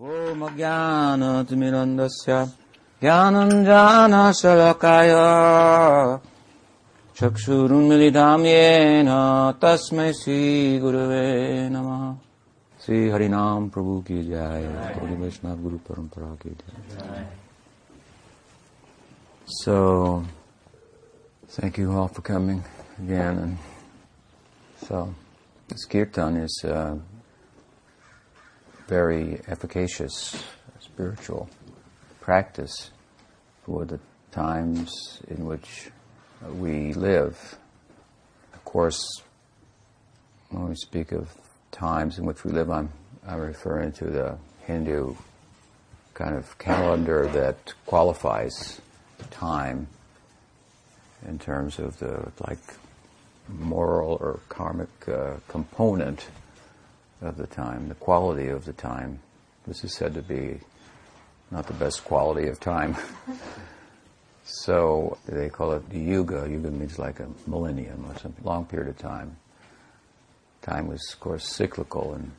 ॐ ज्ञानतिमिरन्दस्य ज्ञानञ्जानशलकाय चक्षुरुन्मिलितां येन तस्मै श्रीगुरवे नमः श्री हरिनाम प्रभु की जय गौरी वैष्णव गुरु परंपरा की जय So, thank you all for coming again. And so, this kirtan is uh, very efficacious spiritual practice for the times in which we live. Of course, when we speak of times in which we live, I'm, I'm referring to the Hindu kind of calendar that qualifies time in terms of the like moral or karmic uh, component of the time, the quality of the time. This is said to be not the best quality of time. so they call it the yuga. Yuga means like a millennium or some long period of time. Time was, of course, cyclical and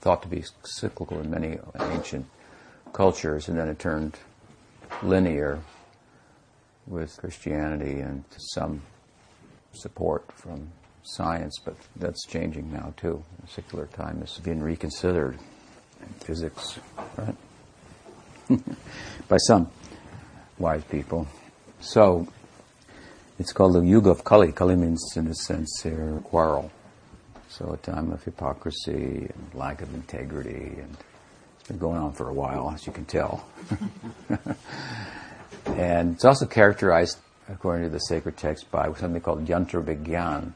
thought to be cyclical in many ancient cultures, and then it turned linear with Christianity and some support from science, but that's changing now too. Secular time is being reconsidered in physics, right? By some wise people. So, it's called the Yuga of Kali. Kali means, in a sense, here, quarrel. So, a time of hypocrisy and lack of integrity, and it's been going on for a while, as you can tell. and it's also characterized, according to the sacred text, by something called yantra vigyan.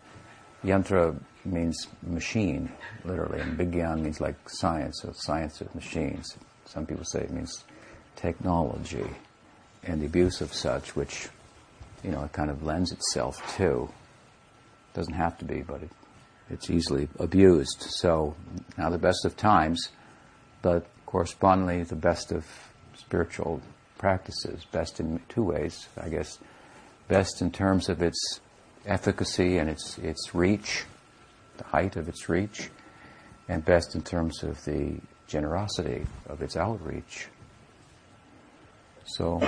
Yantra means machine, literally, and vigyan means like science, so science of machines. Some people say it means technology and the abuse of such, which, you know, it kind of lends itself to. It Doesn't have to be, but it, it's easily abused. So now the best of times, but correspondingly the best of spiritual practices. Best in two ways, I guess. Best in terms of its efficacy and its its reach, the height of its reach, and best in terms of the generosity of its outreach. So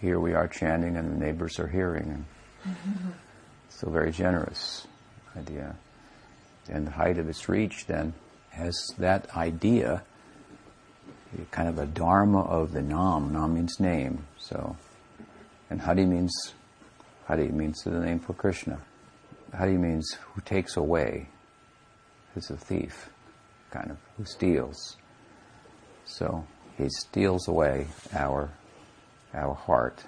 here we are chanting, and the neighbors are hearing, and mm-hmm. still very generous idea. And the height of its reach then has that idea, kind of a dharma of the nam. Nam means name. So, and Hari means Hari means the name for Krishna. Hari means who takes away. Who's a thief, kind of who steals. So he steals away our our heart.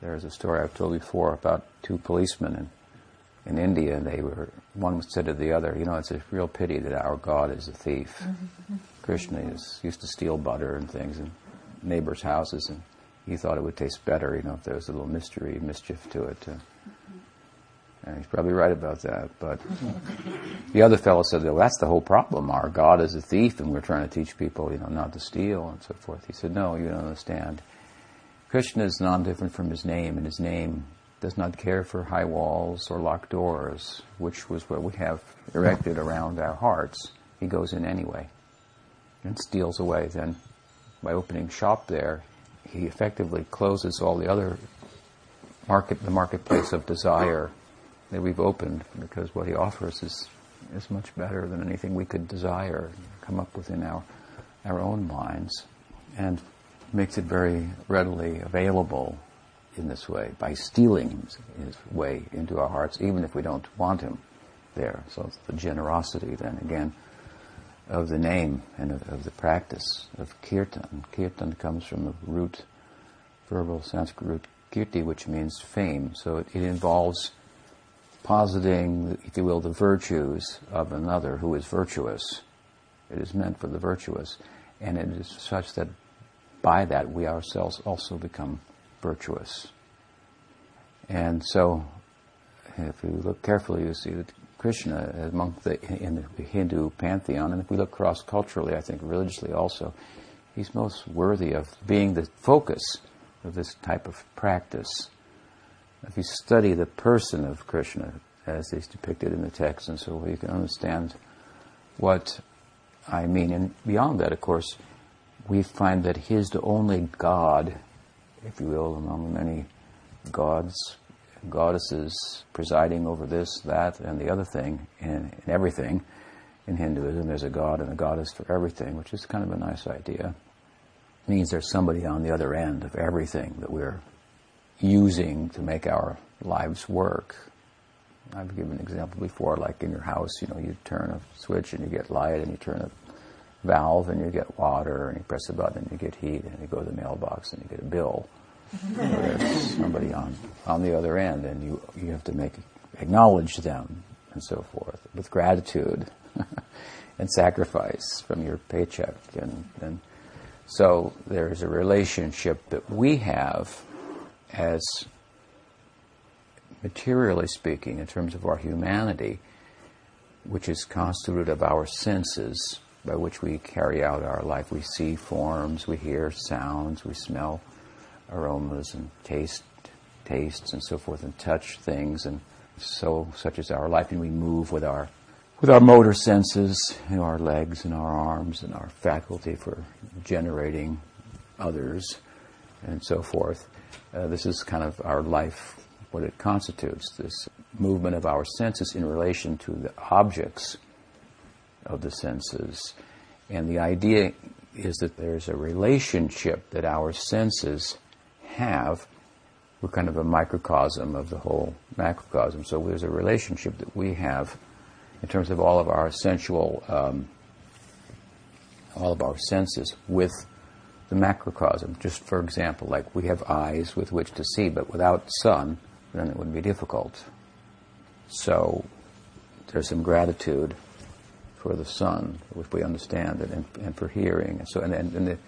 There's a story I've told before about two policemen in, in India. They were one said to the other, "You know, it's a real pity that our God is a thief. Mm-hmm. Krishna is, used to steal butter and things in neighbors' houses, and he thought it would taste better, you know, if there was a little mystery, mischief to it." Uh, and he's probably right about that. But the other fellow said, well, that's the whole problem. Our God is a thief, and we're trying to teach people, you know, not to steal and so forth. He said, no, you don't understand. Krishna is non different from his name, and his name does not care for high walls or locked doors, which was what we have erected around our hearts. He goes in anyway and steals away. Then, by opening shop there, he effectively closes all the other market, the marketplace of desire that we've opened, because what he offers is is much better than anything we could desire, come up with in our our own minds, and makes it very readily available in this way by stealing his way into our hearts, even if we don't want him there. So it's the generosity then again of the name and of, of the practice of kirtan. Kirtan comes from the root verbal Sanskrit root kirti, which means fame. So it, it involves positing, if you will, the virtues of another who is virtuous. It is meant for the virtuous, and it is such that by that we ourselves also become virtuous. And so, if you look carefully, you see that Krishna, among the in the Hindu pantheon, and if we look cross culturally, I think religiously also, he's most worthy of being the focus of this type of practice. If you study the person of Krishna as he's depicted in the text, and so you can understand what I mean. And beyond that, of course, we find that He is the only God, if you will, among many gods, goddesses presiding over this, that, and the other thing, in, in everything. In Hinduism, there's a god and a goddess for everything, which is kind of a nice idea. It means there's somebody on the other end of everything that we're using to make our lives work. I've given an example before, like in your house, you know, you turn a switch and you get light, and you turn a valve and you get water, and you press a button and you get heat, and you go to the mailbox and you get a bill. There's somebody on, on the other end, and you, you have to make acknowledge them and so forth with gratitude and sacrifice from your paycheck. And, and so there's a relationship that we have as materially speaking, in terms of our humanity, which is constituted of our senses by which we carry out our life. We see forms, we hear sounds, we smell aromas and taste tastes and so forth and touch things and so such is our life and we move with our with our motor senses, know, our legs and our arms and our faculty for generating others and so forth. Uh, this is kind of our life what it constitutes this movement of our senses in relation to the objects of the senses. And the idea is that there's a relationship that our senses have. We're kind of a microcosm of the whole macrocosm. So there's a relationship that we have in terms of all of our sensual, um, all of our senses with the macrocosm. Just for example, like we have eyes with which to see, but without sun, then it would be difficult. So there's some gratitude for the sun, which we understand and, and for hearing. And so, and and, and, the,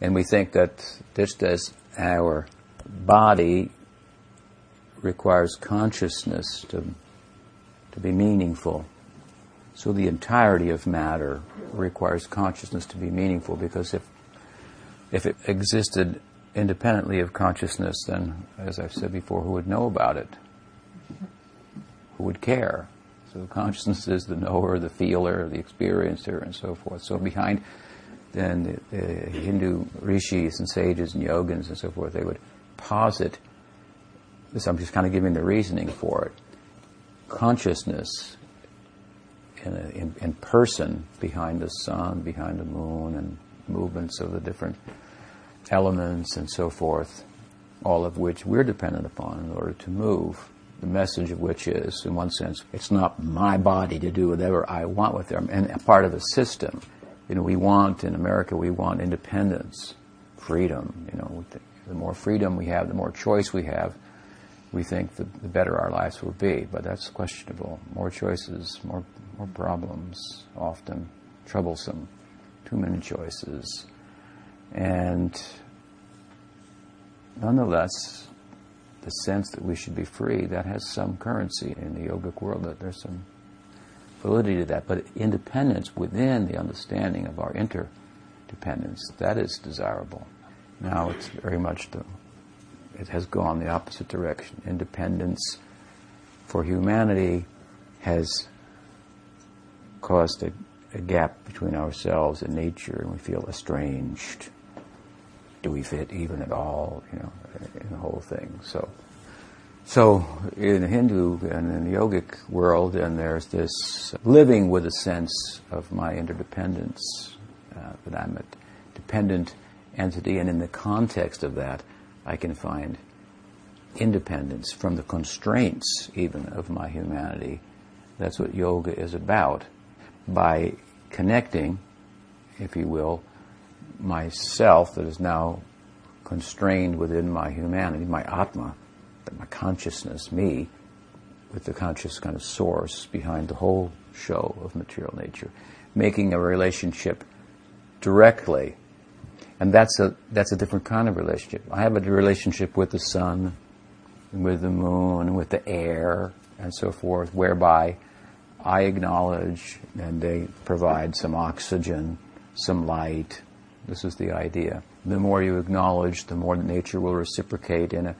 and we think that just as our body requires consciousness to to be meaningful, so the entirety of matter requires consciousness to be meaningful. Because if if it existed independently of consciousness, then, as I've said before, who would know about it? Who would care? So consciousness is the knower, the feeler, the experiencer, and so forth. So behind then the, the Hindu rishis and sages and yogins and so forth, they would posit this. I'm just kind of giving the reasoning for it. Consciousness in, a, in, in person behind the sun, behind the moon, and movements of the different elements and so forth, all of which we're dependent upon in order to move. The message of which is, in one sense, it's not my body to do whatever I want with them, and part of a system. You know, we want in America, we want independence, freedom. You know, the more freedom we have, the more choice we have, we think the, the better our lives will be. But that's questionable. More choices, more more problems, often troublesome. Too many choices, and nonetheless, the sense that we should be free, that has some currency in the yogic world, that there's some validity to that. But independence within the understanding of our interdependence, that is desirable. Now it's very much the, it has gone the opposite direction. Independence for humanity has caused a, a gap between ourselves and nature, and we feel estranged do we fit even at all, you know, in the whole thing. So, so in the Hindu and in the yogic world, and there's this living with a sense of my interdependence, uh, that I'm a dependent entity, and in the context of that, I can find independence from the constraints even of my humanity. That's what yoga is about. By connecting, if you will, myself that is now constrained within my humanity, my Atma, my consciousness, me, with the conscious kind of source behind the whole show of material nature, making a relationship directly. And that's a, that's a different kind of relationship. I have a relationship with the sun, with the moon, with the air, and so forth, whereby I acknowledge and they provide some oxygen, some light, this is the idea. The more you acknowledge, the more nature will reciprocate in a,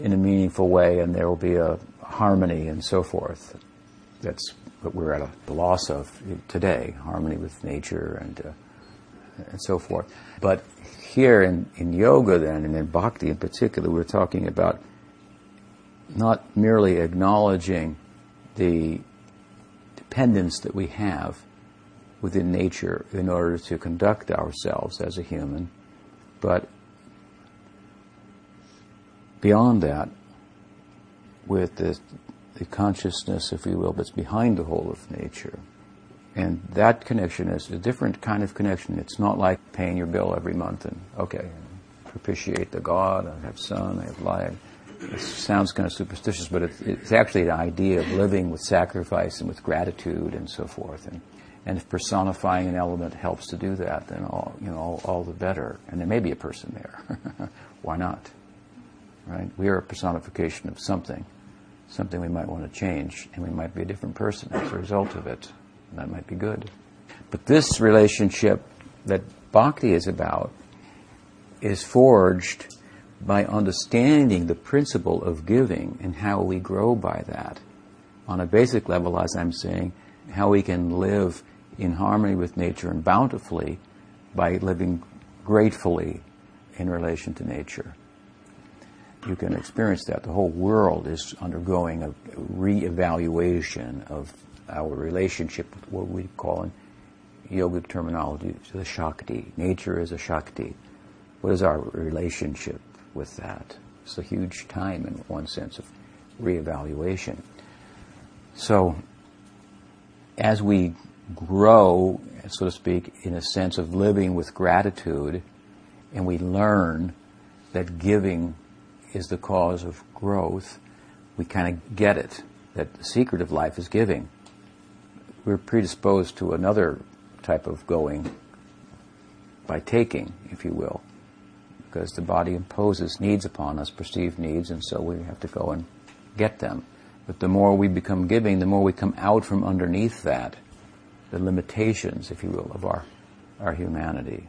in a meaningful way, and there will be a harmony and so forth. that's what we're at a, the loss of today, harmony with nature and, uh, and so forth. But here in, in yoga then, and in bhakti in particular, we're talking about not merely acknowledging the dependence that we have within nature in order to conduct ourselves as a human, but beyond that, with the, the consciousness, if you will, that's behind the whole of nature. And that connection is a different kind of connection. It's not like paying your bill every month and, okay, propitiate the God, I have sun, I have light. It sounds kind of superstitious, but it's actually the idea of living with sacrifice and with gratitude and so forth. And, and if personifying an element helps to do that, then all, you know, all, all the better. And there may be a person there. Why not? Right? We are a personification of something, something we might want to change, and we might be a different person as a result of it. That might be good. But this relationship that bhakti is about is forged by understanding the principle of giving and how we grow by that. On a basic level, as I'm saying, how we can live in harmony with nature and bountifully by living gratefully in relation to nature. You can experience that. The whole world is undergoing a re-evaluation of our relationship with what we call in yogic terminology the Shakti. Nature is a Shakti. What is our relationship with that? It's a huge time in one sense of reevaluation. So, as we grow, so to speak, in a sense of living with gratitude, and we learn that giving is the cause of growth, we kind of get it, that the secret of life is giving we're predisposed to another type of going by taking, if you will, because the body imposes needs upon us, perceived needs, and so we have to go and get them. But the more we become giving, the more we come out from underneath that, the limitations, if you will, of our, our humanity.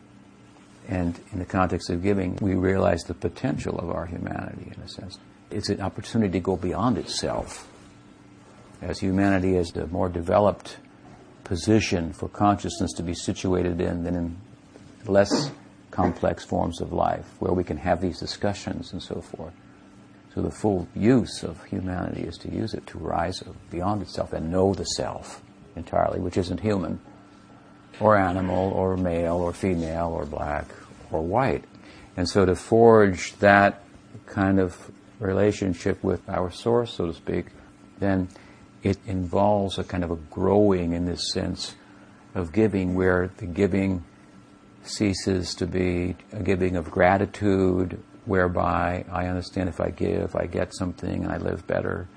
And in the context of giving, we realize the potential of our humanity, in a sense. It's an opportunity to go beyond itself. As humanity is the more developed position for consciousness to be situated in than in less complex forms of life, where we can have these discussions and so forth. So the full use of humanity is to use it to rise beyond itself and know the self entirely, which isn't human, or animal, or male, or female, or black, or white. And so to forge that kind of relationship with our source, so to speak, then it involves a kind of a growing in this sense of giving where the giving ceases to be a giving of gratitude whereby I understand if I give, I get something I live better.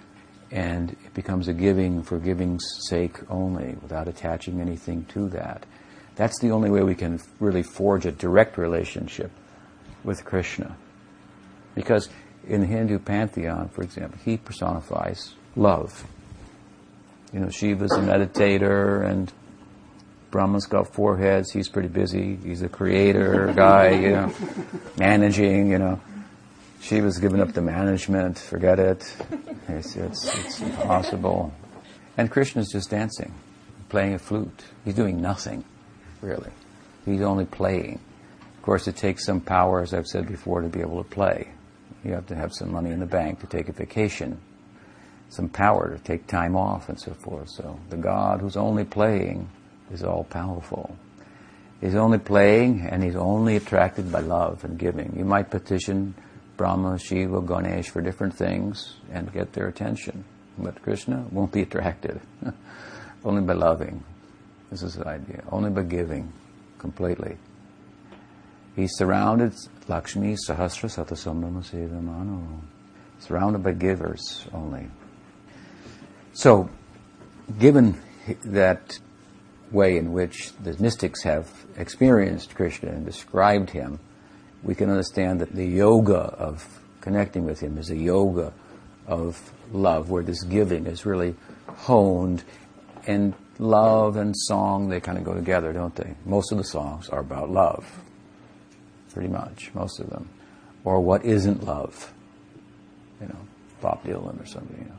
And it becomes a giving for giving's sake only without attaching anything to that. That's the only way we can really forge a direct relationship with Krishna. Because in the Hindu pantheon, for example, he personifies love you know, Shiva's a meditator and Brahma's got four heads. He's pretty busy. He's a creator guy, you know, managing, you know. Shiva's given up the management. Forget it. It's, it's, it's impossible. And Krishna's just dancing, playing a flute. He's doing nothing, really. He's only playing. Of course, it takes some power, as I've said before, to be able to play. You have to have some money in the bank to take a vacation some power to take time off and so forth. So the God who's only playing is all powerful. He's only playing and he's only attracted by love and giving. You might petition Brahma, Shiva, Ganesh for different things and get their attention. But Krishna won't be attracted. only by loving. This is the idea. Only by giving completely. He's surrounded, Lakshmi Sahasra Satasambrama. Surrounded by givers only. So, given that way in which the mystics have experienced Krishna and described him, we can understand that the yoga of connecting with him is a yoga of love, where this giving is really honed. And love and song, they kind of go together, don't they? Most of the songs are about love. Pretty much, most of them. Or what isn't love? You know, Bob Dylan or something, you know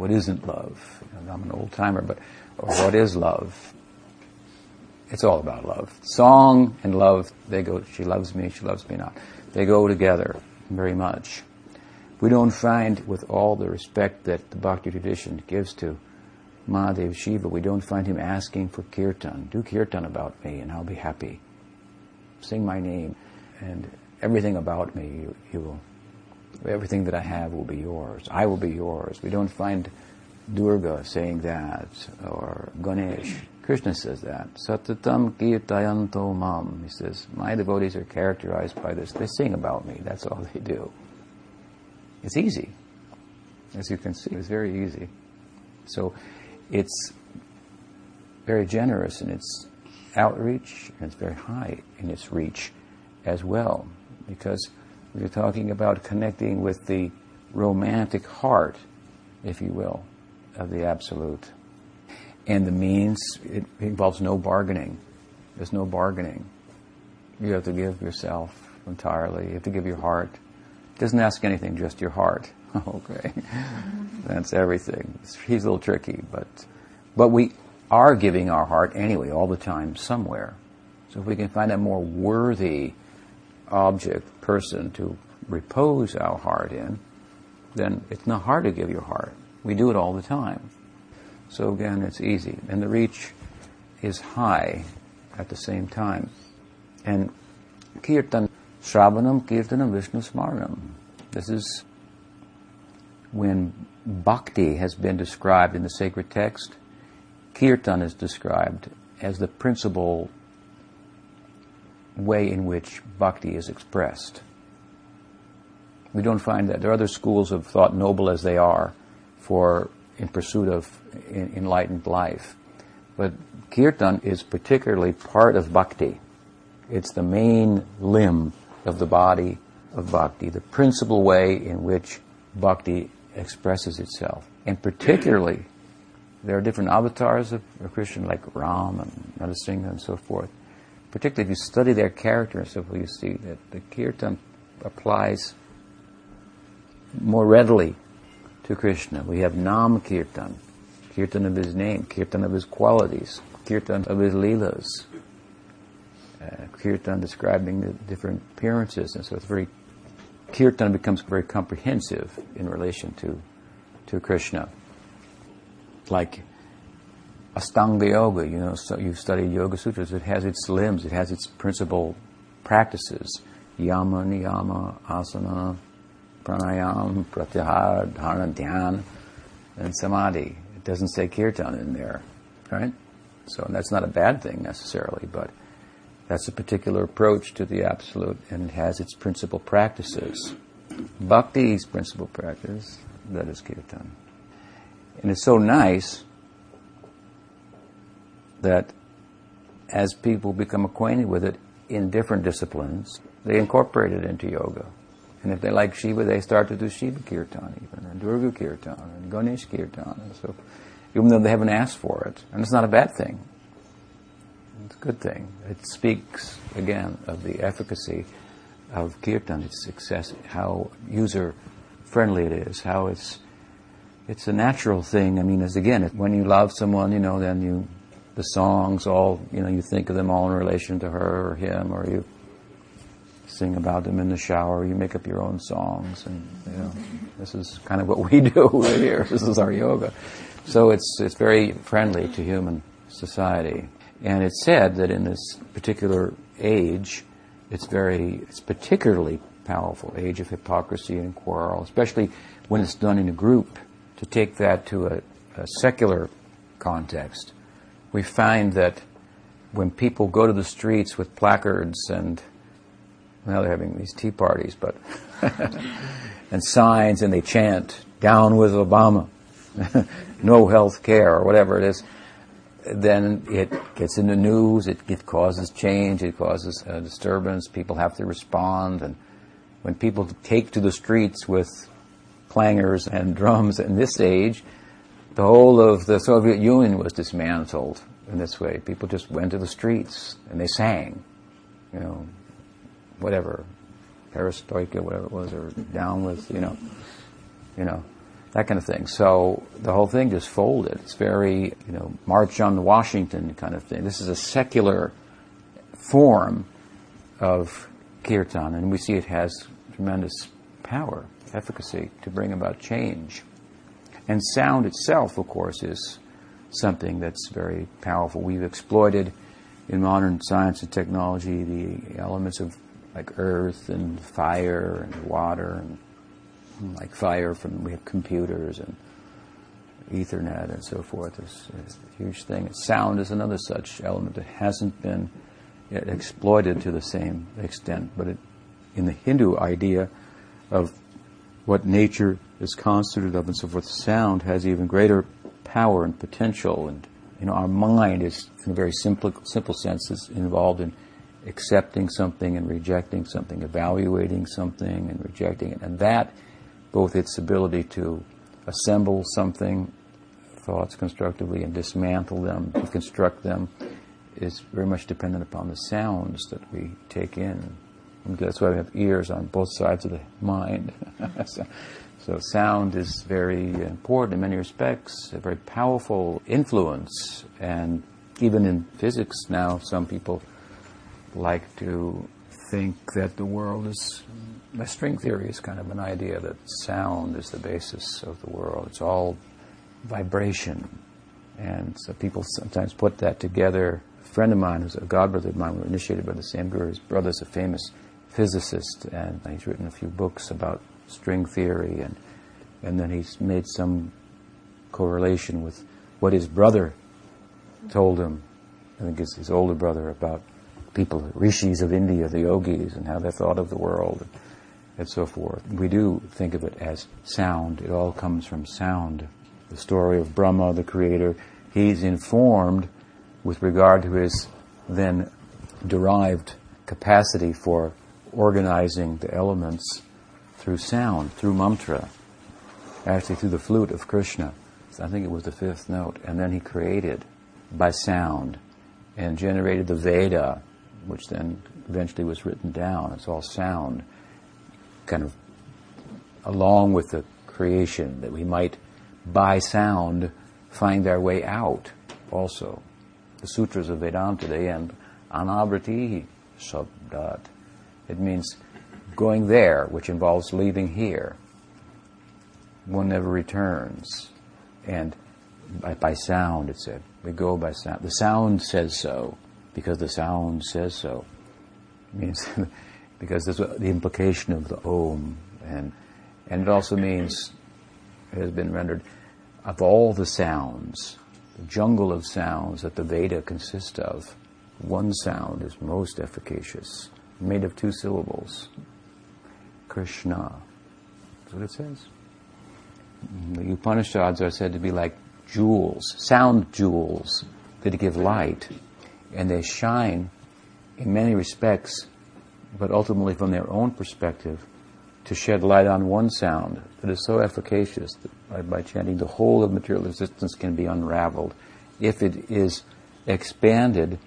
what isn't love. I'm an old timer, but what is love? It's all about love. Song and love, they go, she loves me, she loves me not. They go together very much. We don't find, with all the respect that the Bhakti tradition gives to Mahadev Shiva, we don't find him asking for kirtan. Do kirtan about me and I'll be happy. Sing my name and everything about me you, you will, everything that I have will be yours. I will be yours. We don't find Durga saying that or Ganesh. Krishna says that. Satatam kirtayanto mam. He says, my devotees are characterized by this. They sing about me. That's all they do. It's easy. As you can see, it's very easy. So it's very generous in its outreach and it's very high in its reach as well. Because we're talking about connecting with the romantic heart, if you will, of the Absolute. And the means, it involves no bargaining. There's no bargaining. You have to give yourself entirely. You have to give your heart. It doesn't ask anything, just your heart. okay. That's everything. He's a little tricky, but, but we are giving our heart anyway, all the time, somewhere. So if we can find a more worthy object, person to repose our heart in, then it's not hard to give your heart. We do it all the time. So again, it's easy. And the reach is high at the same time. And kirtan, Shravanam, Kirtanam, Vishnu Smaranam. This is when bhakti has been described in the sacred text. Kirtan is described as the principal way in which bhakti is expressed. We don't find that. There are other schools of thought, noble as they are, for in pursuit of enlightened life. But kirtan is particularly part of bhakti. It's the main limb of the body of bhakti, the principal way in which bhakti expresses itself. And particularly, there are different avatars of Krishna, like Ram and Narasimha and so forth. Particularly if you study their character and so forth, you see that the kirtan applies more readily to Krishna. We have Nam Kirtan, Kirtan of his name, Kirtan of his qualities, Kirtan of his leelas, uh, Kirtan describing the different appearances, and so it's very, Kirtan becomes very comprehensive in relation to, to Krishna. Like Astanga Yoga, you know, so you've studied Yoga Sutras, it has its limbs, it has its principal practices, yama, niyama, asana, pranayam, pratyahara, dharana, dhyan, and samadhi. It doesn't say kirtan in there, right? So that's not a bad thing necessarily, but that's a particular approach to the absolute and it has its principal practices. Bhakti's principal practice, that is kirtan. And it's so nice that as people become acquainted with it in different disciplines, they incorporate it into yoga. And if they like Shiva, they start to do Shiva Kirtan even, and Durga Kirtan, and Ganesh Kirtan, and so, even though they haven't asked for it. And it's not a bad thing. It's a good thing. It speaks, again, of the efficacy of Kirtan, its success, how user friendly it is, how it's, it's a natural thing. I mean, as again, when you love someone, you know, then you, the songs all, you know, you think of them all in relation to her or him, or you, sing about them in the shower. You make up your own songs, and you know, this is kind of what we do here. This is our yoga. So it's it's very friendly to human society, and it's said that in this particular age, it's very it's particularly powerful age of hypocrisy and quarrel, especially when it's done in a group. To take that to a, a secular context, we find that when people go to the streets with placards and now they're having these tea parties, but and signs, and they chant "Down with Obama," "No health care," or whatever it is. Then it gets in the news. It, it causes change. It causes a disturbance. People have to respond, and when people take to the streets with clangers and drums in this age, the whole of the Soviet Union was dismantled in this way. People just went to the streets and they sang, you know, whatever, perestroika, whatever it was, or down with, you know, you know. That kind of thing. So the whole thing just folded. It's very, you know, March on Washington kind of thing. This is a secular form of kirtan, and we see it has tremendous power, efficacy to bring about change. And sound itself, of course, is something that's very powerful. We've exploited in modern science and technology the elements of like earth and fire and water and like fire from we have computers and Ethernet and so forth is, a huge thing. Sound is another such element that hasn't been uh, exploited to the same extent, but it, in the Hindu idea of what nature is constituted of and so forth, sound has even greater power and potential. And you know, our mind is, in a very simple, simple sense, is involved in accepting something and rejecting something, evaluating something and rejecting it, and that, both its ability to assemble something, thoughts constructively, and dismantle them, deconstruct them, is very much dependent upon the sounds that we take in. And that's why we have ears on both sides of the mind. so, so, sound is very important in many respects, a very powerful influence. And even in physics now, some people like to think that the world is a string theory is kind of an idea that sound is the basis of the world. It's all vibration. And so people sometimes put that together A friend of mine, who's a godbrother of mine, we were initiated by the same guru. His brother's a famous physicist, and he's written a few books about string theory, and and then he's made some correlation with what his brother told him. I think it's his older brother about people, rishis of India, the yogis, and how they thought of the world, and so forth. We do think of it as sound. It all comes from sound. The story of Brahma, the creator, he's informed with regard to his then derived capacity for organizing the elements through sound, through mantra, actually through the flute of Krishna. I think it was the fifth note. And then he created by sound and generated the Veda, which then eventually was written down. It's all sound, kind of along with the creation, that we might, by sound, find our way out also the sutras of Vedanta, they end anavriti sabdat. It means going there, which involves leaving here. One never returns. And by, by sound, it said. We go by sound. The sound says so, because the sound says so. It means because there's the implication of the om. And, and it also means, it has been rendered, of all the sounds, the jungle of sounds that the Veda consists of, one sound is most efficacious, made of two syllables. Krishna. That's what it says. The Upanishads are said to be like jewels, sound jewels that give light, and they shine in many respects, but ultimately from their own perspective, to shed light on one sound that is so efficacious that by, by chanting the whole of material existence can be unraveled if it is expanded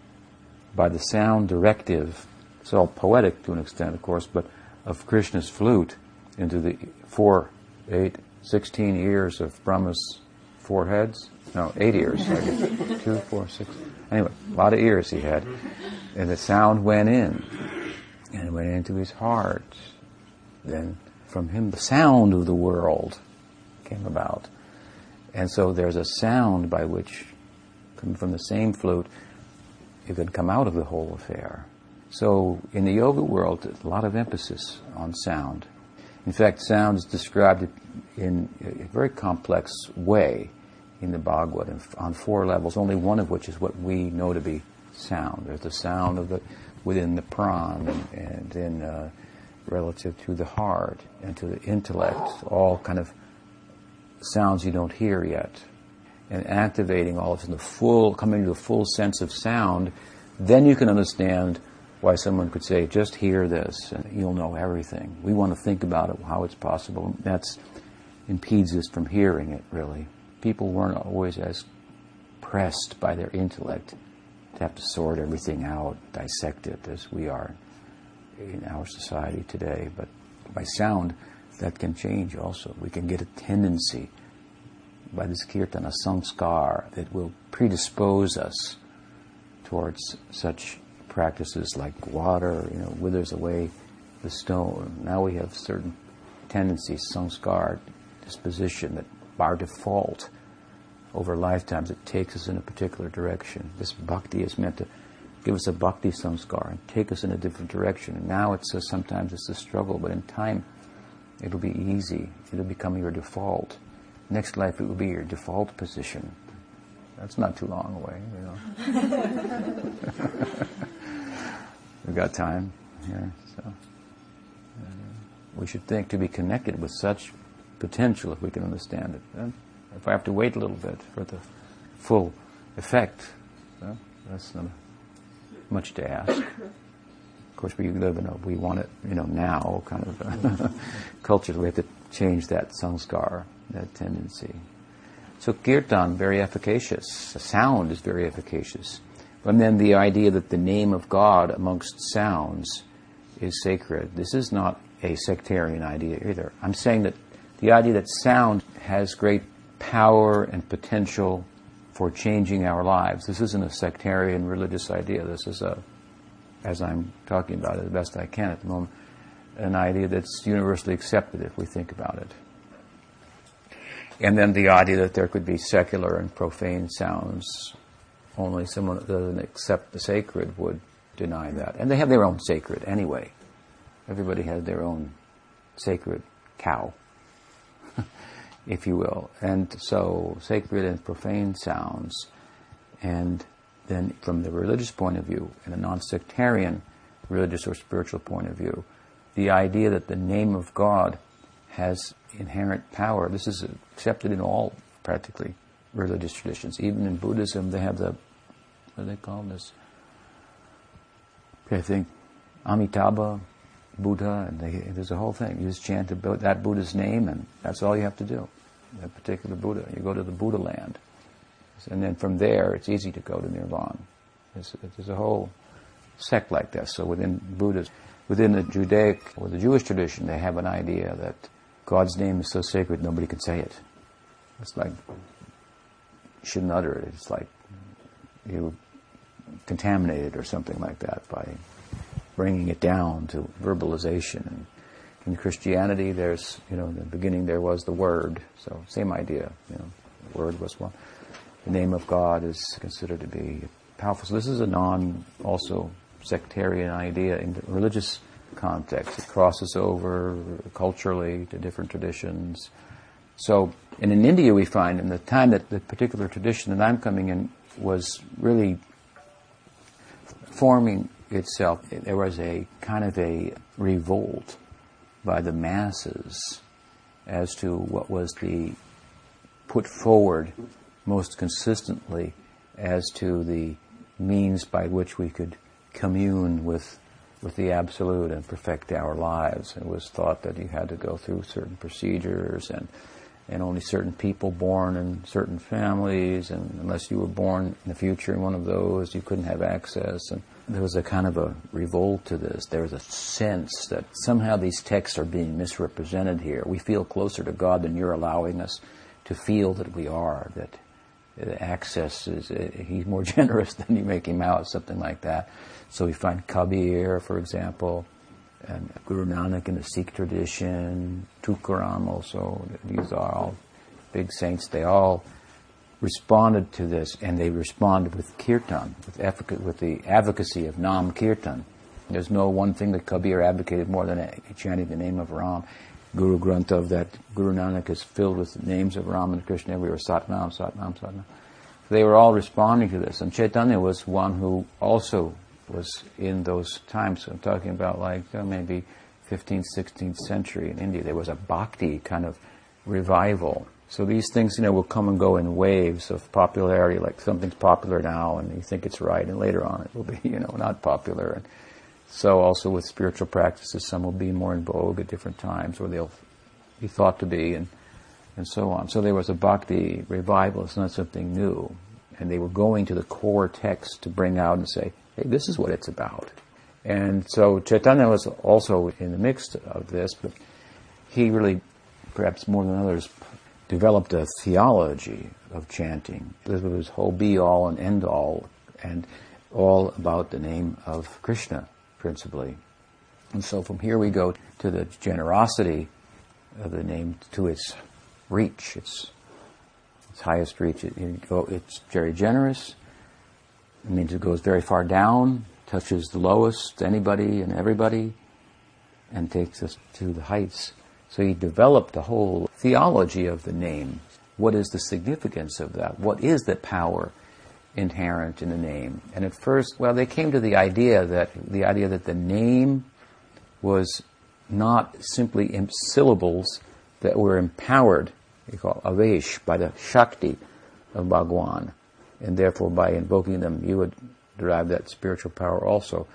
by the sound directive. It's all poetic to an extent, of course, but of Krishna's flute into the four, eight, sixteen ears of Brahma's four heads. No, eight ears. Two, four, six. Anyway, a lot of ears he had. And the sound went in. And it went into his heart. Then from him the sound of the world came about. And so there's a sound by which, coming from the same flute, you could come out of the whole affair. So in the yoga world, a lot of emphasis on sound. In fact, sound is described in a very complex way in the Bhagavad on four levels, only one of which is what we know to be sound. There's the sound of the within the pran and, and then uh, relative to the heart and to the intellect, all kind of sounds you don't hear yet. And activating all of this in the full, coming to the full sense of sound, then you can understand why someone could say, just hear this and you'll know everything. We want to think about it, how it's possible. That impedes us from hearing it, really. People weren't always as pressed by their intellect have to sort everything out, dissect it as we are in our society today. But by sound, that can change also. We can get a tendency by this kirtan, a sanskar, that will predispose us towards such practices like water, you know, withers away the stone. Now we have certain tendencies, sanskar, disposition, that by default, over lifetimes, it takes us in a particular direction. This bhakti is meant to give us a bhakti sanskar and take us in a different direction. And now it's a, sometimes it's a struggle, but in time, it'll be easy. It'll become your default. Next life, it will be your default position. That's not too long away, you know. We've got time here, so we should think to be connected with such potential if we can understand it. If I have to wait a little bit for the full effect, well, that's not much to ask. Of course, we live in a we want it, you know, now kind of culture. We have to change that sanskar, that tendency. So kirtan, very efficacious. The sound is very efficacious. And then the idea that the name of God amongst sounds is sacred. This is not a sectarian idea either. I'm saying that the idea that sound has great power and potential for changing our lives. This isn't a sectarian religious idea. This is a, as I'm talking about it the best I can at the moment, an idea that's universally accepted if we think about it. And then the idea that there could be secular and profane sounds only someone that doesn't accept the sacred would deny that. And they have their own sacred anyway. Everybody has their own sacred cow, if you will. And so sacred and profane sounds. And then from the religious point of view, in a non-sectarian religious or spiritual point of view, the idea that the name of God has inherent power, this is accepted in all practically religious traditions. Even in Buddhism, they have the, what do they call this? I think Amitabha Buddha, and they, there's a whole thing. You just chant that Buddha's name, and that's all you have to do. That particular Buddha. You go to the Buddha land. And then from there, it's easy to go to Nirvana. There's, a whole sect like this. So within Buddhism, within the Judaic or the Jewish tradition, they have an idea that God's name is so sacred nobody can say it. It's like shouldn't utter it. It's like you contaminate it or something like that by bringing it down to verbalization. And in Christianity, there's, you know, in the beginning there was the Word, so same idea. You know, the Word was one. The name of God is considered to be powerful. So this is a non, also sectarian idea in the religious context. It crosses over culturally to different traditions. So, and in India, we find in the time that the particular tradition that I'm coming in was really forming itself, there was a kind of a revolt by the masses as to what was the put forward most consistently as to the means by which we could commune with with the absolute and perfect our lives. It was thought that you had to go through certain procedures and and only certain people born in certain families, and unless you were born in the future in one of those, you couldn't have access. And there was a kind of a revolt to this. There was a sense that somehow these texts are being misrepresented here. We feel closer to God than you're allowing us to feel that we are. That access is uh, he's more generous than you make him out, something like that. So we find Kabir, for example, and Guru Nanak in the Sikh tradition, Tukaram also. These are all big saints. They all responded to this, and they responded with kirtan, with, effic- with the advocacy of Nam Kirtan. There's no one thing that Kabir advocated more than chanting the name of Ram. Guru Granth of that Guru Nanak is filled with names of Ram and Krishna everywhere. Satnam, Satnam, Satnam. They were all responding to this, and Chaitanya was one who also was in those times. I'm talking about like uh, maybe 15th, 16th century in India. There was a bhakti kind of revival. So these things, you know, will come and go in waves of popularity. Like something's popular now, and you think it's right, and later on it will be, you know, not popular. And so also with spiritual practices, some will be more in vogue at different times, or they'll be thought to be, and and so on. So there was a bhakti revival. It's not something new, and they were going to the core text to bring out and say, hey, this is what it's about. And so Chaitanya was also in the mix of this, but he really, perhaps more than others, developed a theology of chanting. This was his whole be all and end all, and all about the name of Krishna, principally. And so from here we go to the generosity of the name, to its reach, its, its highest reach. It, it's very generous. It means it goes very far down, touches the lowest, anybody and everybody, and takes us to the heights. So he developed the whole theology of the name. What is the significance of that? What is the power inherent in the name? And at first, well, they came to the idea that the idea that the name was not simply syllables that were empowered, they call avesh, by the Shakti of Bhagwan. And therefore, by invoking them, you would derive that spiritual power also.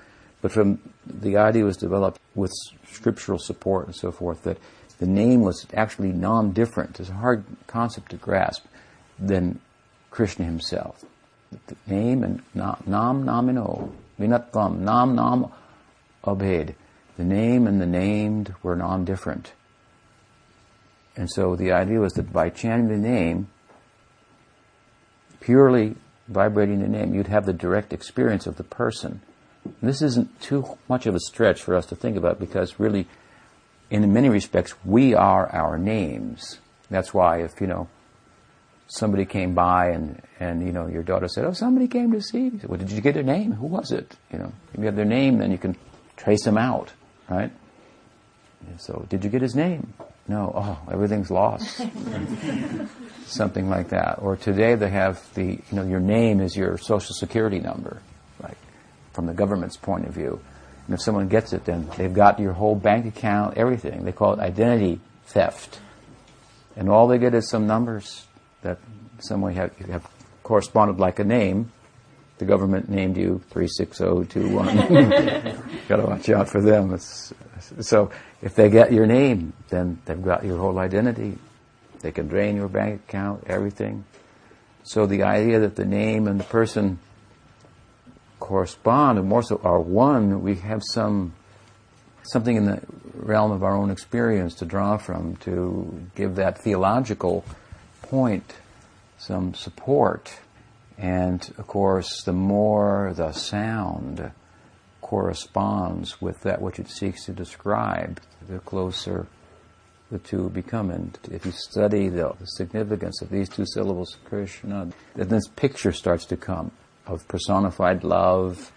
But from the idea was developed with scriptural support and so forth that the name was actually non-different. It's a hard concept to grasp than Krishna himself. The name and nam namino, vinatvam, nam nam abhed. The name and the named were non-different. And so the idea was that by chanting the name, purely vibrating the name, you'd have the direct experience of the person. And this isn't too much of a stretch for us to think about because really in many respects, we are our names. That's why if, you know, somebody came by and, and, you know, your daughter said, oh, somebody came to see me. Well, did you get their name? Who was it? You know, if you have their name, then you can trace them out, right? And so, did you get his name? No. Oh, everything's lost. Something like that. Or today they have the, you know, your name is your social security number, like, from the government's point of view. And if someone gets it, then they've got your whole bank account, everything. They call it identity theft. And all they get is some numbers that some way have, have corresponded like a name. The government named you 36021. Gotta watch out for them. It's, so if they get your name, then they've got your whole identity. They can drain your bank account, everything. So the idea that the name and the person correspond and more so are one, we have some something in the realm of our own experience to draw from to give that theological point some support. And of course, the more the sound corresponds with that which it seeks to describe, the closer the two become. And if you study the, significance of these two syllables, Krishna, then this picture starts to come of personified love,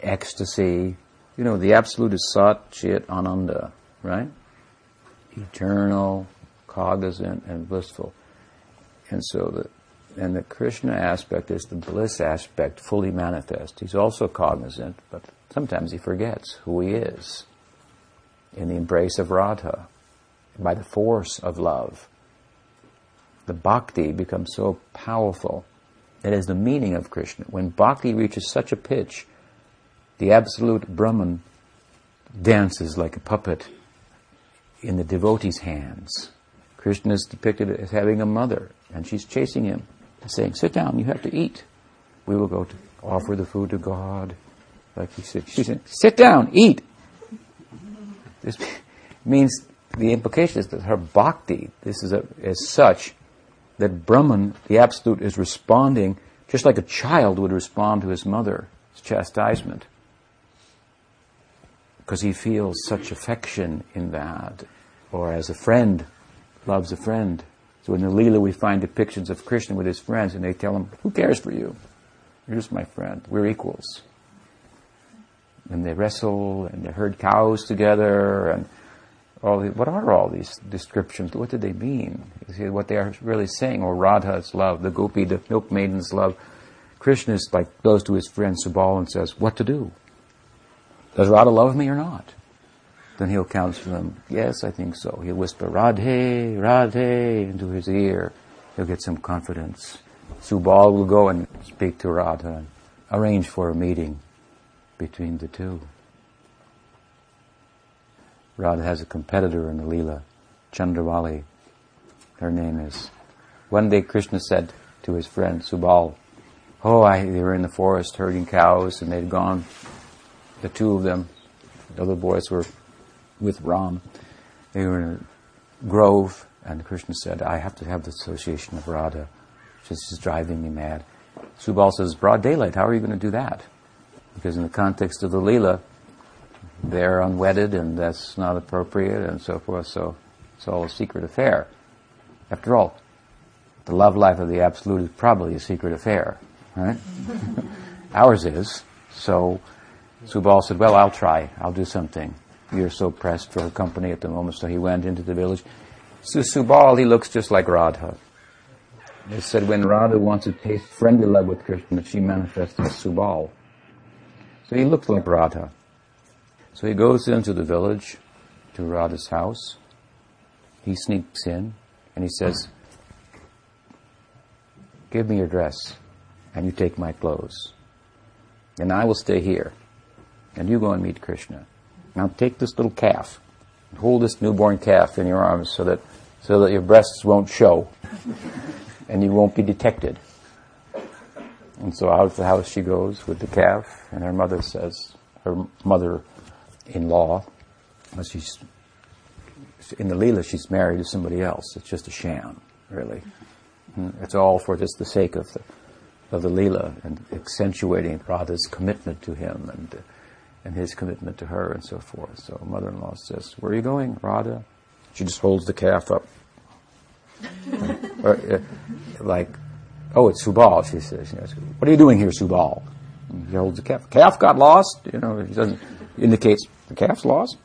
ecstasy. You know, the absolute is Sat Chit Ananda, right? Eternal, cognizant, and blissful. And so the, and the Krishna aspect is the bliss aspect fully manifest. He's also cognizant, but sometimes he forgets who he is in the embrace of Radha, by the force of love. The bhakti becomes so powerful that is the meaning of Krishna. When bhakti reaches such a pitch, the absolute Brahman dances like a puppet in the devotee's hands. Krishna is depicted as having a mother, and she's chasing him, saying, Sit down, you have to eat. We will go to offer the food to God. Like he said, she said, Sit down, eat. This means the implication is that her bhakti, this is a, as such, that Brahman, the Absolute, is responding just like a child would respond to his mother's chastisement. Because he feels such affection in that. Or as a friend loves a friend. So in the Leela we find depictions of Krishna with his friends and they tell him, who cares for you? You're just my friend. We're equals. And they wrestle and they herd cows together and all the, what are all these descriptions? What do they mean? See, what they are really saying, or Radha's love, the gopi, the milkmaiden's love. Krishna is like goes to his friend Subal and says, "What to do? Does Radha love me or not?" Then he'll counsel them. Yes, I think so. He'll whisper Radhe, Radhe into his ear. He'll get some confidence. Subal will go and speak to Radha and arrange for a meeting between the two. Radha has a competitor in the Leela, Chandravali. Her name is. One day Krishna said to his friend Subal, Oh, I, they were in the forest herding cows and they'd gone, the two of them, the other boys were with Ram. They were in a grove, and Krishna said, I have to have the association of Radha. She's just driving me mad. Subal says, broad daylight, how are you going to do that? Because in the context of the Leela, they're unwedded and that's not appropriate and so forth, so it's all a secret affair. After all, the love life of the Absolute is probably a secret affair, right? Ours is. So Subal said, Well, I'll try. I'll do something. You're so pressed for her company at the moment. So he went into the village. So Subal, he looks just like Radha. They said when Radha wants to taste friendly love with Krishna, she manifests as Subal. So he looks like Radha. So he goes into the village to Radha's house. He sneaks in and he says, Give me your dress and you take my clothes. And I will stay here. And you go and meet Krishna. Now take this little calf. Hold this newborn calf in your arms so that, so that your breasts won't show and you won't be detected. And so out of the house she goes with the calf, and her mother says, her mother-in-law, she's in the Leela, she's married to somebody else. It's just a sham, really. Hmm, it's all for just the sake of the, of the Leela and accentuating Radha's commitment to him and, and his commitment to her and so forth. So mother-in-law says, where are you going, Radha? She just holds the calf up. or, uh, like, oh, it's Subal, she says. what are you doing here, Subal? He holds the calf. Calf got lost. You know, he doesn't indicates the calf's lost.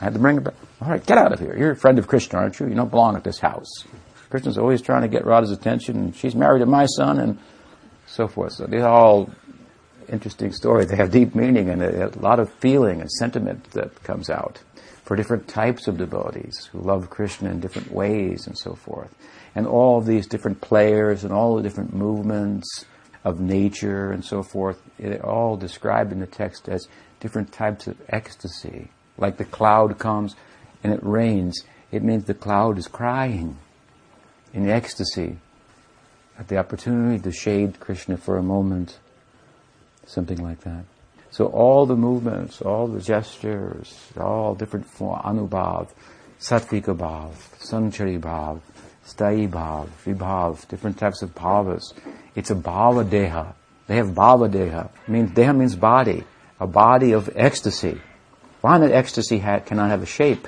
I had to bring it back. All right, get out of here. You're a friend of Krishna, aren't you? You don't belong at this house. Krishna's always trying to get Radha's attention, and she's married to my son, and so forth. So these are all interesting stories. They have deep meaning and a, a lot of feeling and sentiment that comes out for different types of devotees who love Krishna in different ways and so forth. And all of these different players and all the different movements of nature and so forth, it all described in the text as different types of ecstasy. Like the cloud comes and it rains, it means the cloud is crying in ecstasy at the opportunity to shade Krishna for a moment, something like that. So all the movements, all the gestures, all different forms, anubhav, sattvika bhav, sanchari vibhav, different types of bhavas. It's a bhava deha. They have bhava deha. Means deha means body, a body of ecstasy. Why that ecstasy cannot have a shape?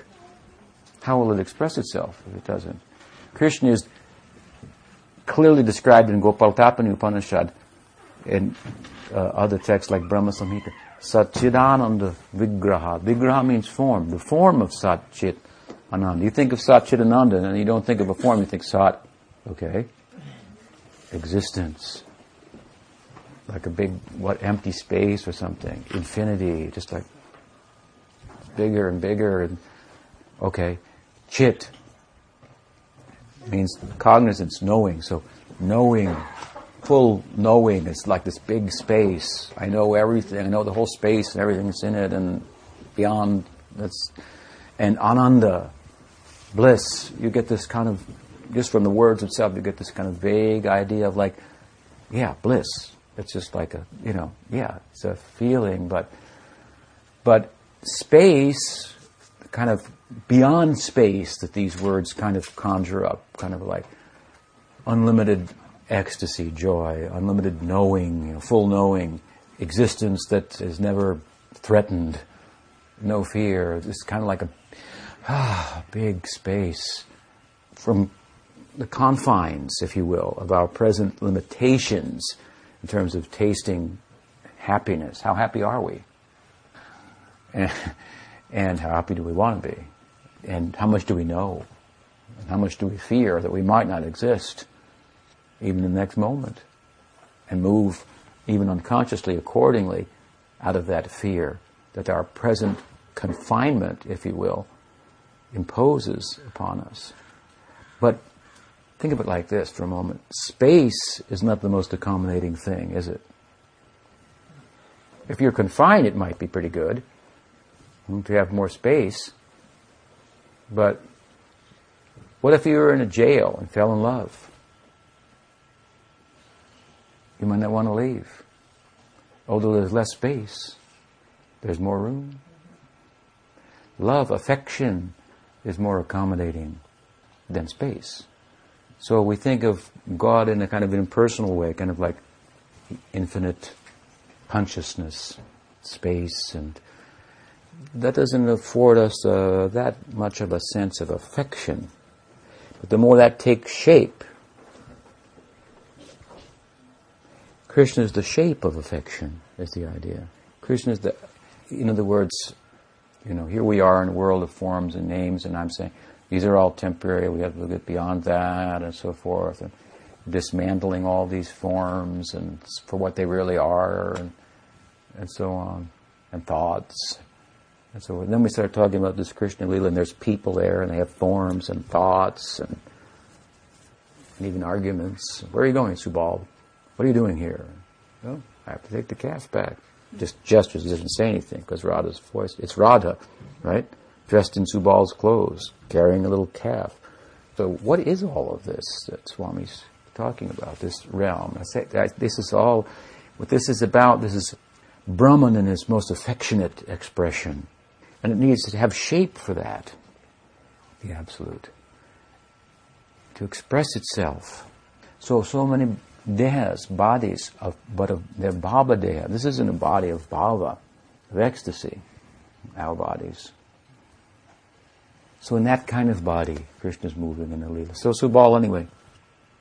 How will it express itself if it doesn't? Krishna is clearly described in Gopal Tapani Upanishad and uh, other texts like Brahma Samhita. Satchidananda Vigraha. Vigraha means form, the form of Satchit Ananda. You think of Satchit Ananda and you don't think of a form, you think Sat, okay? Existence. Like a big, what, empty space or something. Infinity, just like bigger and bigger and, okay. Chit, means cognizance, knowing. So knowing, full knowing is like this big space. I know everything. I know the whole space and everything that's in it and beyond. That's and ananda, bliss. You get this kind of just from the words itself. You get this kind of vague idea of like, yeah, bliss. It's just like a you know, yeah, it's a feeling, but but space kind of beyond space that these words kind of conjure up, kind of like unlimited ecstasy, joy, unlimited knowing, you know, full knowing, existence that is never threatened, no fear. It's kind of like a ah, big space from the confines, if you will, of our present limitations in terms of tasting happiness. How happy are we? And, how happy do we want to be? And how much do we know? And how much do we fear that we might not exist even in the next moment? And move even unconsciously accordingly out of that fear that our present confinement, if you will, imposes upon us. But think of it like this for a moment. Space is not the most accommodating thing, is it? If you're confined, it might be pretty good. You have more space, but what if you were in a jail and fell in love? You might not want to leave. Although there's less space, there's more room. Love, affection is more accommodating. than space. So we think of God in a kind of impersonal way, kind of like infinite consciousness, space, and that doesn't afford us uh, that much of a sense of affection. But the more that takes shape, Krishna is the shape of affection, is the idea. Krishna is the, in other words, you know, here we are in a world of forms and names, and I'm saying these are all temporary. We have to get beyond that, and so forth, and dismantling all these forms and for what they really are, and and so on, and thoughts. And so then we start talking about this Krishna Lila, and there's people there, and they have forms and thoughts, and, and even arguments. Where are you going, Subal? What are you doing here? I have to take the calf back. Just gestures, he doesn't say anything because Radha's voice. It's Radha, right? Dressed in Subal's clothes, carrying a little calf. So, what is all of this that Swami's talking about? This realm. I say, I, this is all. What this is about. This is Brahman in its most affectionate expression, and it needs to have shape for that. The absolute to express itself. So, so many dehas, bodies of, but of their bhava deha. This isn't a body of bhava, of ecstasy, our bodies. So in that kind of body, Krishna's moving in the Leela. So Subal, anyway,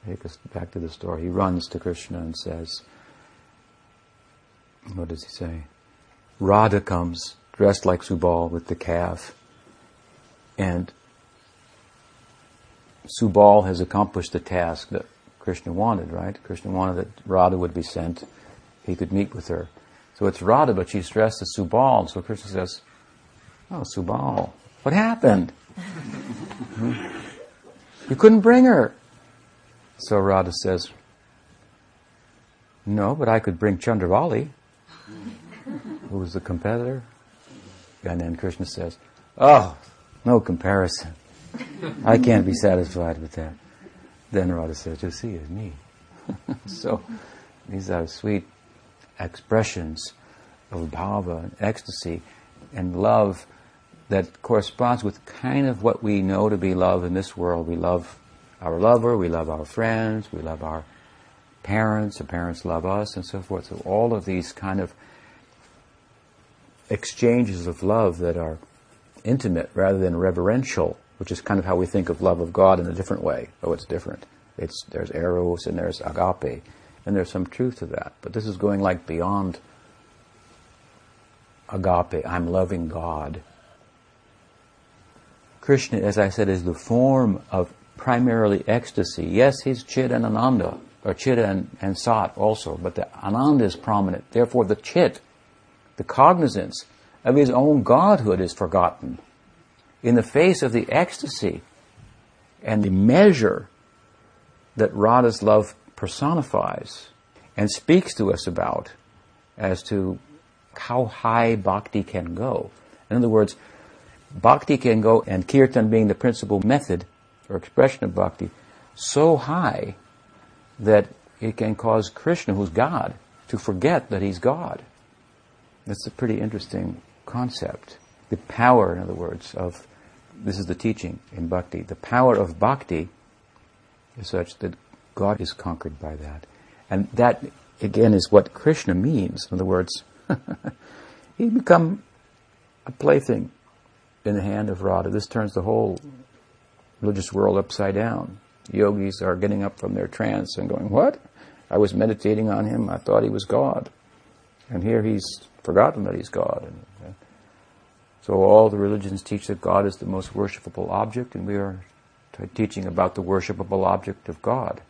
take us back to the story. He runs to Krishna and says, what does he say? Radha comes, dressed like Subal with the calf, and Subal has accomplished the task that Krishna wanted, right? Krishna wanted that Radha would be sent. He could meet with her. So it's Radha, but she's dressed as Subal. So Krishna says, Oh, Subal, what happened? You couldn't bring her. So Radha says, No, but I could bring Chandravali, who was the competitor. And then Krishna says, Oh, no comparison. I can't be satisfied with that. Then Radha says, You see, it's me. so these are sweet expressions of bhava and ecstasy and love that corresponds with kind of what we know to be love in this world. We love our lover, we love our friends, we love our parents, our parents love us, and so forth. So all of these kind of exchanges of love that are intimate rather than reverential which is kind of how we think of love of God in a different way. Oh, it's different. It's, there's eros and there's agape, and there's some truth to that. But this is going like beyond agape. I'm loving God. Krishna, as I said, is the form of primarily ecstasy. Yes, he's Chit and Ananda, or Chit and, and Sat also, but the Ananda is prominent. Therefore, the Chit, the cognizance of his own godhood is forgotten in the face of the ecstasy and the measure that Radha's love personifies and speaks to us about as to how high bhakti can go. In other words, bhakti can go, and kirtan being the principal method or expression of bhakti, so high that it can cause Krishna, who's God, to forget that he's God. That's a pretty interesting concept. The power, in other words, of this is the teaching in bhakti. The power of bhakti is such that God is conquered by that. And that, again, is what Krishna means. In other words, he become a plaything in the hand of Radha. This turns the whole religious world upside down. Yogis are getting up from their trance and going, What? I was meditating on him. I thought he was God. And here he's forgotten that he's God. And uh, so all the religions teach that God is the most worshipable object, and we are t- teaching about the worshipable object of God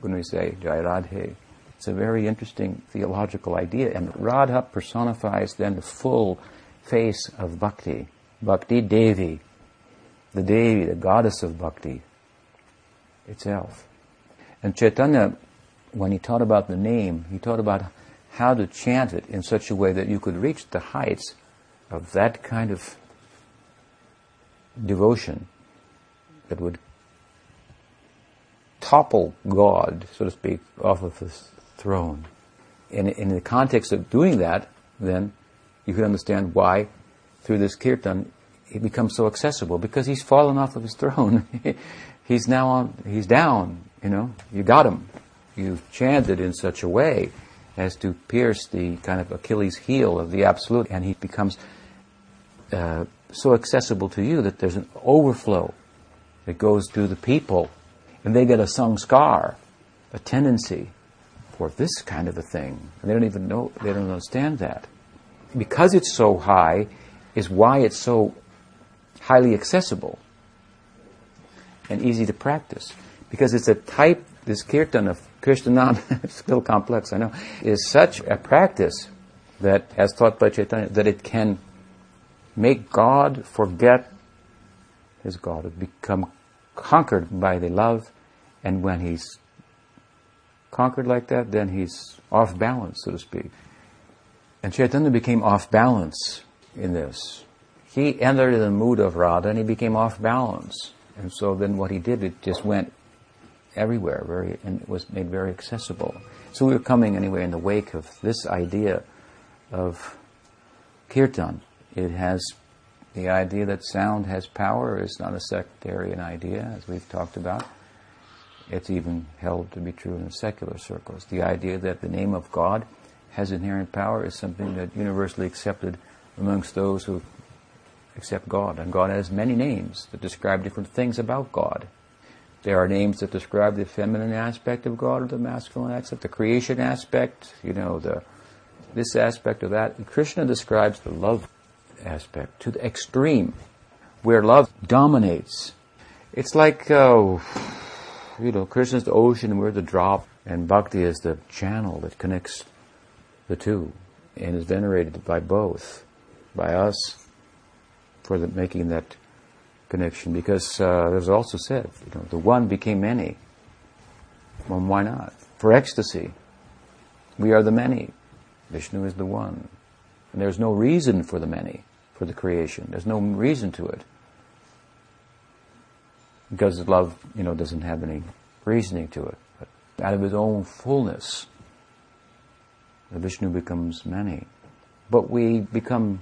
when we say Jai Radhe. It's a very interesting theological idea, and Radha personifies then the full face of bhakti. Bhakti Devi, the Devi, the goddess of bhakti itself. And Chaitanya, when he taught about the name, he taught about how to chant it in such a way that you could reach the heights of that kind of devotion that would topple God, so to speak, off of his throne. And in the context of doing that, then you could understand why, through this kirtan, he becomes so accessible because he's fallen off of his throne. he's now on, he's down, you know, you got him. You've chanted in such a way as to pierce the kind of Achilles heel of the Absolute, and he becomes uh, so accessible to you that there's an overflow that goes to the people, and they get a sanskar, a tendency for this kind of a thing. And they don't even know, they don't understand that. Because it's so high, is why it's so highly accessible and easy to practice. Because it's a type, this kirtan of Krishnanam, it's a little complex, I know, is such a practice that, as taught by Chaitanya, that it can make God forget his God, become conquered by the love, and when he's conquered like that, then he's off balance, so to speak. And Chaitanya became off balance in this. He entered in the mood of Radha and he became off balance. And so then what he did, it just went everywhere, very, and it was made very accessible. So we were coming anyway in the wake of this idea of kirtan. It has the idea that sound has power is not a sectarian idea, as we've talked about. It's even held to be true in secular circles. The idea that the name of God has inherent power is something that universally accepted amongst those who accept God. And God has many names that describe different things about God. There are names that describe the feminine aspect of God or the masculine aspect, the creation aspect, you know, the this aspect of that. Krishna describes the love aspect to the extreme, where love dominates. It's like, uh, you know, Krishna's the ocean, we're the drop, and bhakti is the channel that connects the two and is venerated by both, by us, for the, making that connection. Because uh, there's also said, you know, the one became many. Well, why not? For ecstasy, we are the many. Vishnu is the one. And there's no reason for the many, for the creation. There's no reason to it. Because love, you know, doesn't have any reasoning to it. But out of his own fullness, the Vishnu becomes many. But we become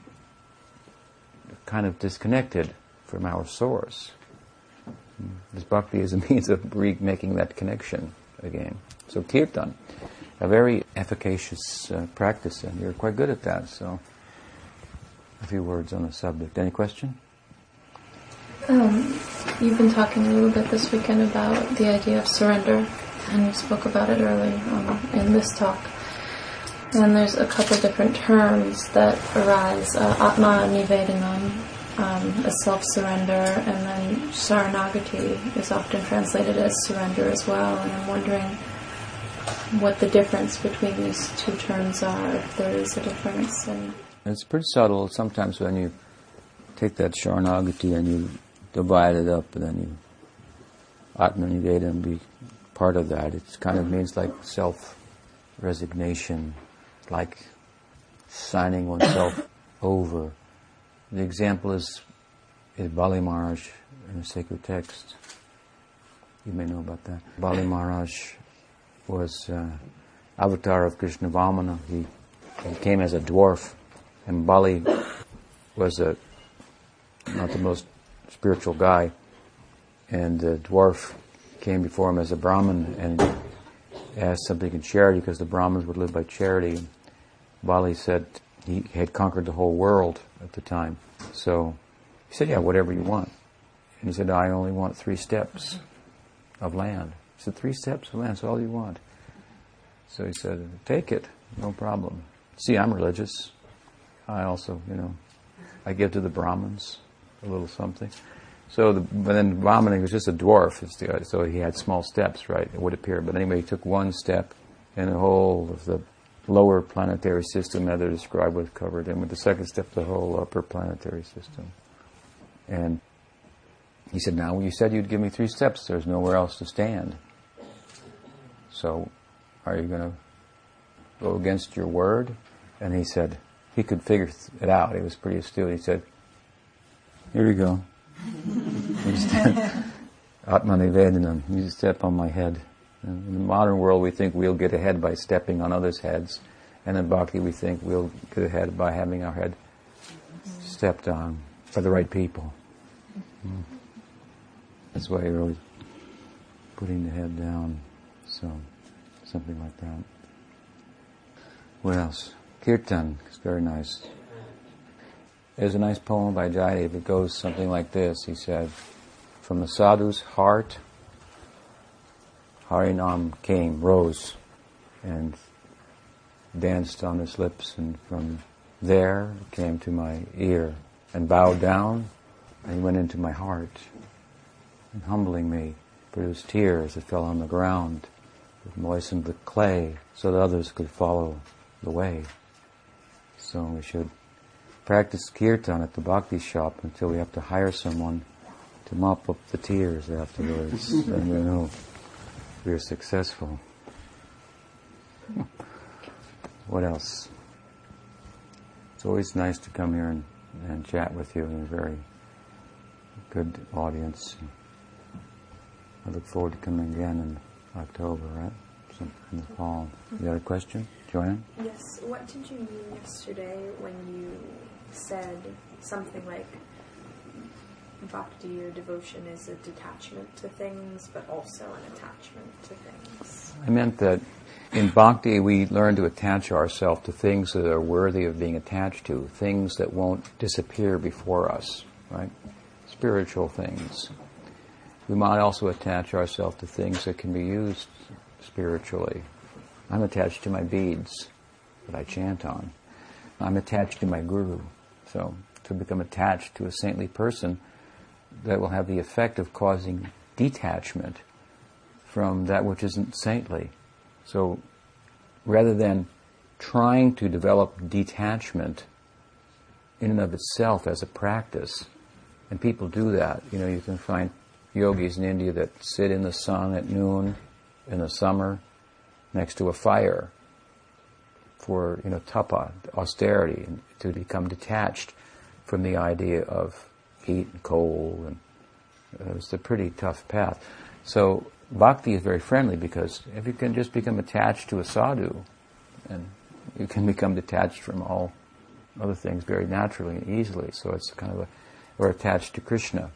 kind of disconnected from our source. This bhakti is a means of making that connection again. So kirtan, a very efficacious uh, practice, and you're quite good at that. So, a few words on the subject. Any question? Um, you've been talking a little bit this weekend about the idea of surrender, and you spoke about it early um, in this talk. And there's a couple different terms that arise. Uh, Atma Nivedanam um, is self-surrender, and then Sharanagati is often translated as surrender as well. And I'm wondering what the difference between these two terms are, if there is a difference. And it's pretty subtle. Sometimes when you take that Sharanagati and you divide it up, and then you Atma Nivedana and be part of that, it kind of means like self-resignation like signing oneself over. The example is, is Bali Maharaj in the sacred text. You may know about that. Bali Maharaj was uh, avatar of Krishna Vamana. He, he came as a dwarf, and Bali was a not the most spiritual guy, and the dwarf came before him as a Brahmin and asked something in charity because the Brahmins would live by charity. Bali said he had conquered the whole world at the time. So he said, Yeah, whatever you want. And he said, I only want three steps of land. He said, Three steps of land, that's all you want. So he said, Take it, no problem. See, I'm religious. I also, you know, I give to the Brahmins a little something. So, the, but then Brahman was just a dwarf, so he had small steps, right? It would appear. But anyway, he took one step, and the whole of the lower planetary system, that they described, was covered. And with the second step, the whole upper planetary system. And he said, Now, you said you'd give me three steps. There's nowhere else to stand. So, are you going to go against your word? And he said, he could figure it out. He was pretty astute. He said, Here you go. Atma Nivedanam, you step on my head. In the modern world, we think we'll get ahead by stepping on others' heads. And in Bhakti, we think we'll get ahead by having our head stepped on by the right people. Mm. That's why you're always putting the head down. So, something like that. What else? Kirtan is very nice. There's a nice poem by Jayadev. It goes something like this. He said, From the sadhu's heart, Harinam came, rose, and danced on his lips, and from there came to my ear, and bowed down, and went into my heart, and humbling me, produced tears that fell on the ground, that moistened the clay, so that others could follow the way. So we should practice kirtan at the bhakti shop until we have to hire someone to mop up the tears afterwards, and we know we are successful. what else? It's always nice to come here and, and chat with you. You're a very good audience. I look forward to coming again in October, right? Some in the fall. You got a question, Joanne? Yes. What did you mean yesterday when you said something like bhakti or devotion is a detachment to things, but also an attachment to things? I meant that in bhakti we learn to attach ourselves to things that are worthy of being attached to, things that won't disappear before us, right? Spiritual things. We might also attach ourselves to things that can be used spiritually. I'm attached to my beads that I chant on. I'm attached to my guru. So to become attached to a saintly person, that will have the effect of causing detachment from that which isn't saintly. So rather than trying to develop detachment in and of itself as a practice, and people do that, you know, you can find yogis in India that sit in the sun at noon in the summer next to a fire for, you know, tapa, austerity, and to become detached from the idea of heat and cold, and uh, it's a pretty tough path. So bhakti is very friendly because if you can just become attached to a sadhu, and you can become detached from all other things very naturally and easily. So it's kind of a, or attached to Krishna,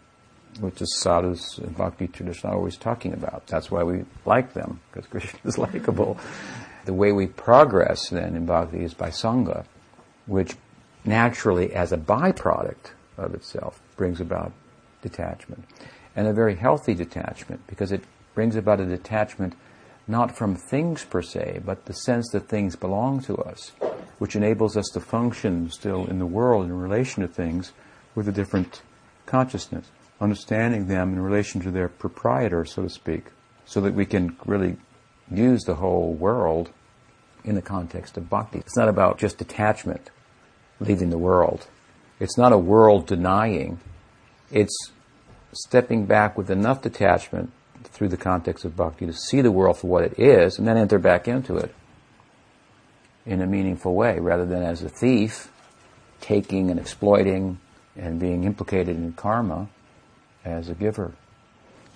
which is sadhus in bhakti tradition are always talking about. That's why we like them, because Krishna is likable. the way we progress then in bhakti is by sangha, which naturally, as a byproduct of itself, brings about detachment. And a very healthy detachment, because it brings about a detachment not from things per se, but the sense that things belong to us, which enables us to function still in the world in relation to things with a different consciousness, understanding them in relation to their proprietor, so to speak, so that we can really use the whole world in the context of bhakti. It's not about just detachment, leaving the world. It's not a world denying. It's stepping back with enough detachment through the context of bhakti to see the world for what it is and then enter back into it in a meaningful way rather than as a thief taking and exploiting and being implicated in karma as a giver.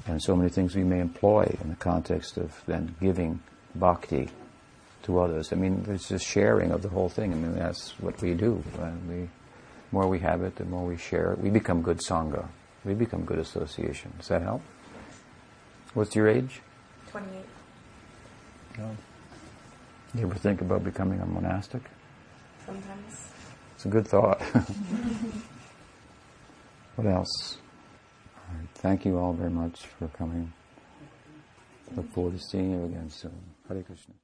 And so many things we may employ in the context of then giving bhakti to others. I mean, it's just sharing of the whole thing. I mean, that's what we do. And we, the more we have it, the more we share it. We become good sangha. We become good association. Does that help? What's your age? 28. No. You ever think about becoming a monastic? Sometimes. It's a good thought. what else? Right. Thank you all very much for coming. Look forward to seeing you again soon. Hare Krishna.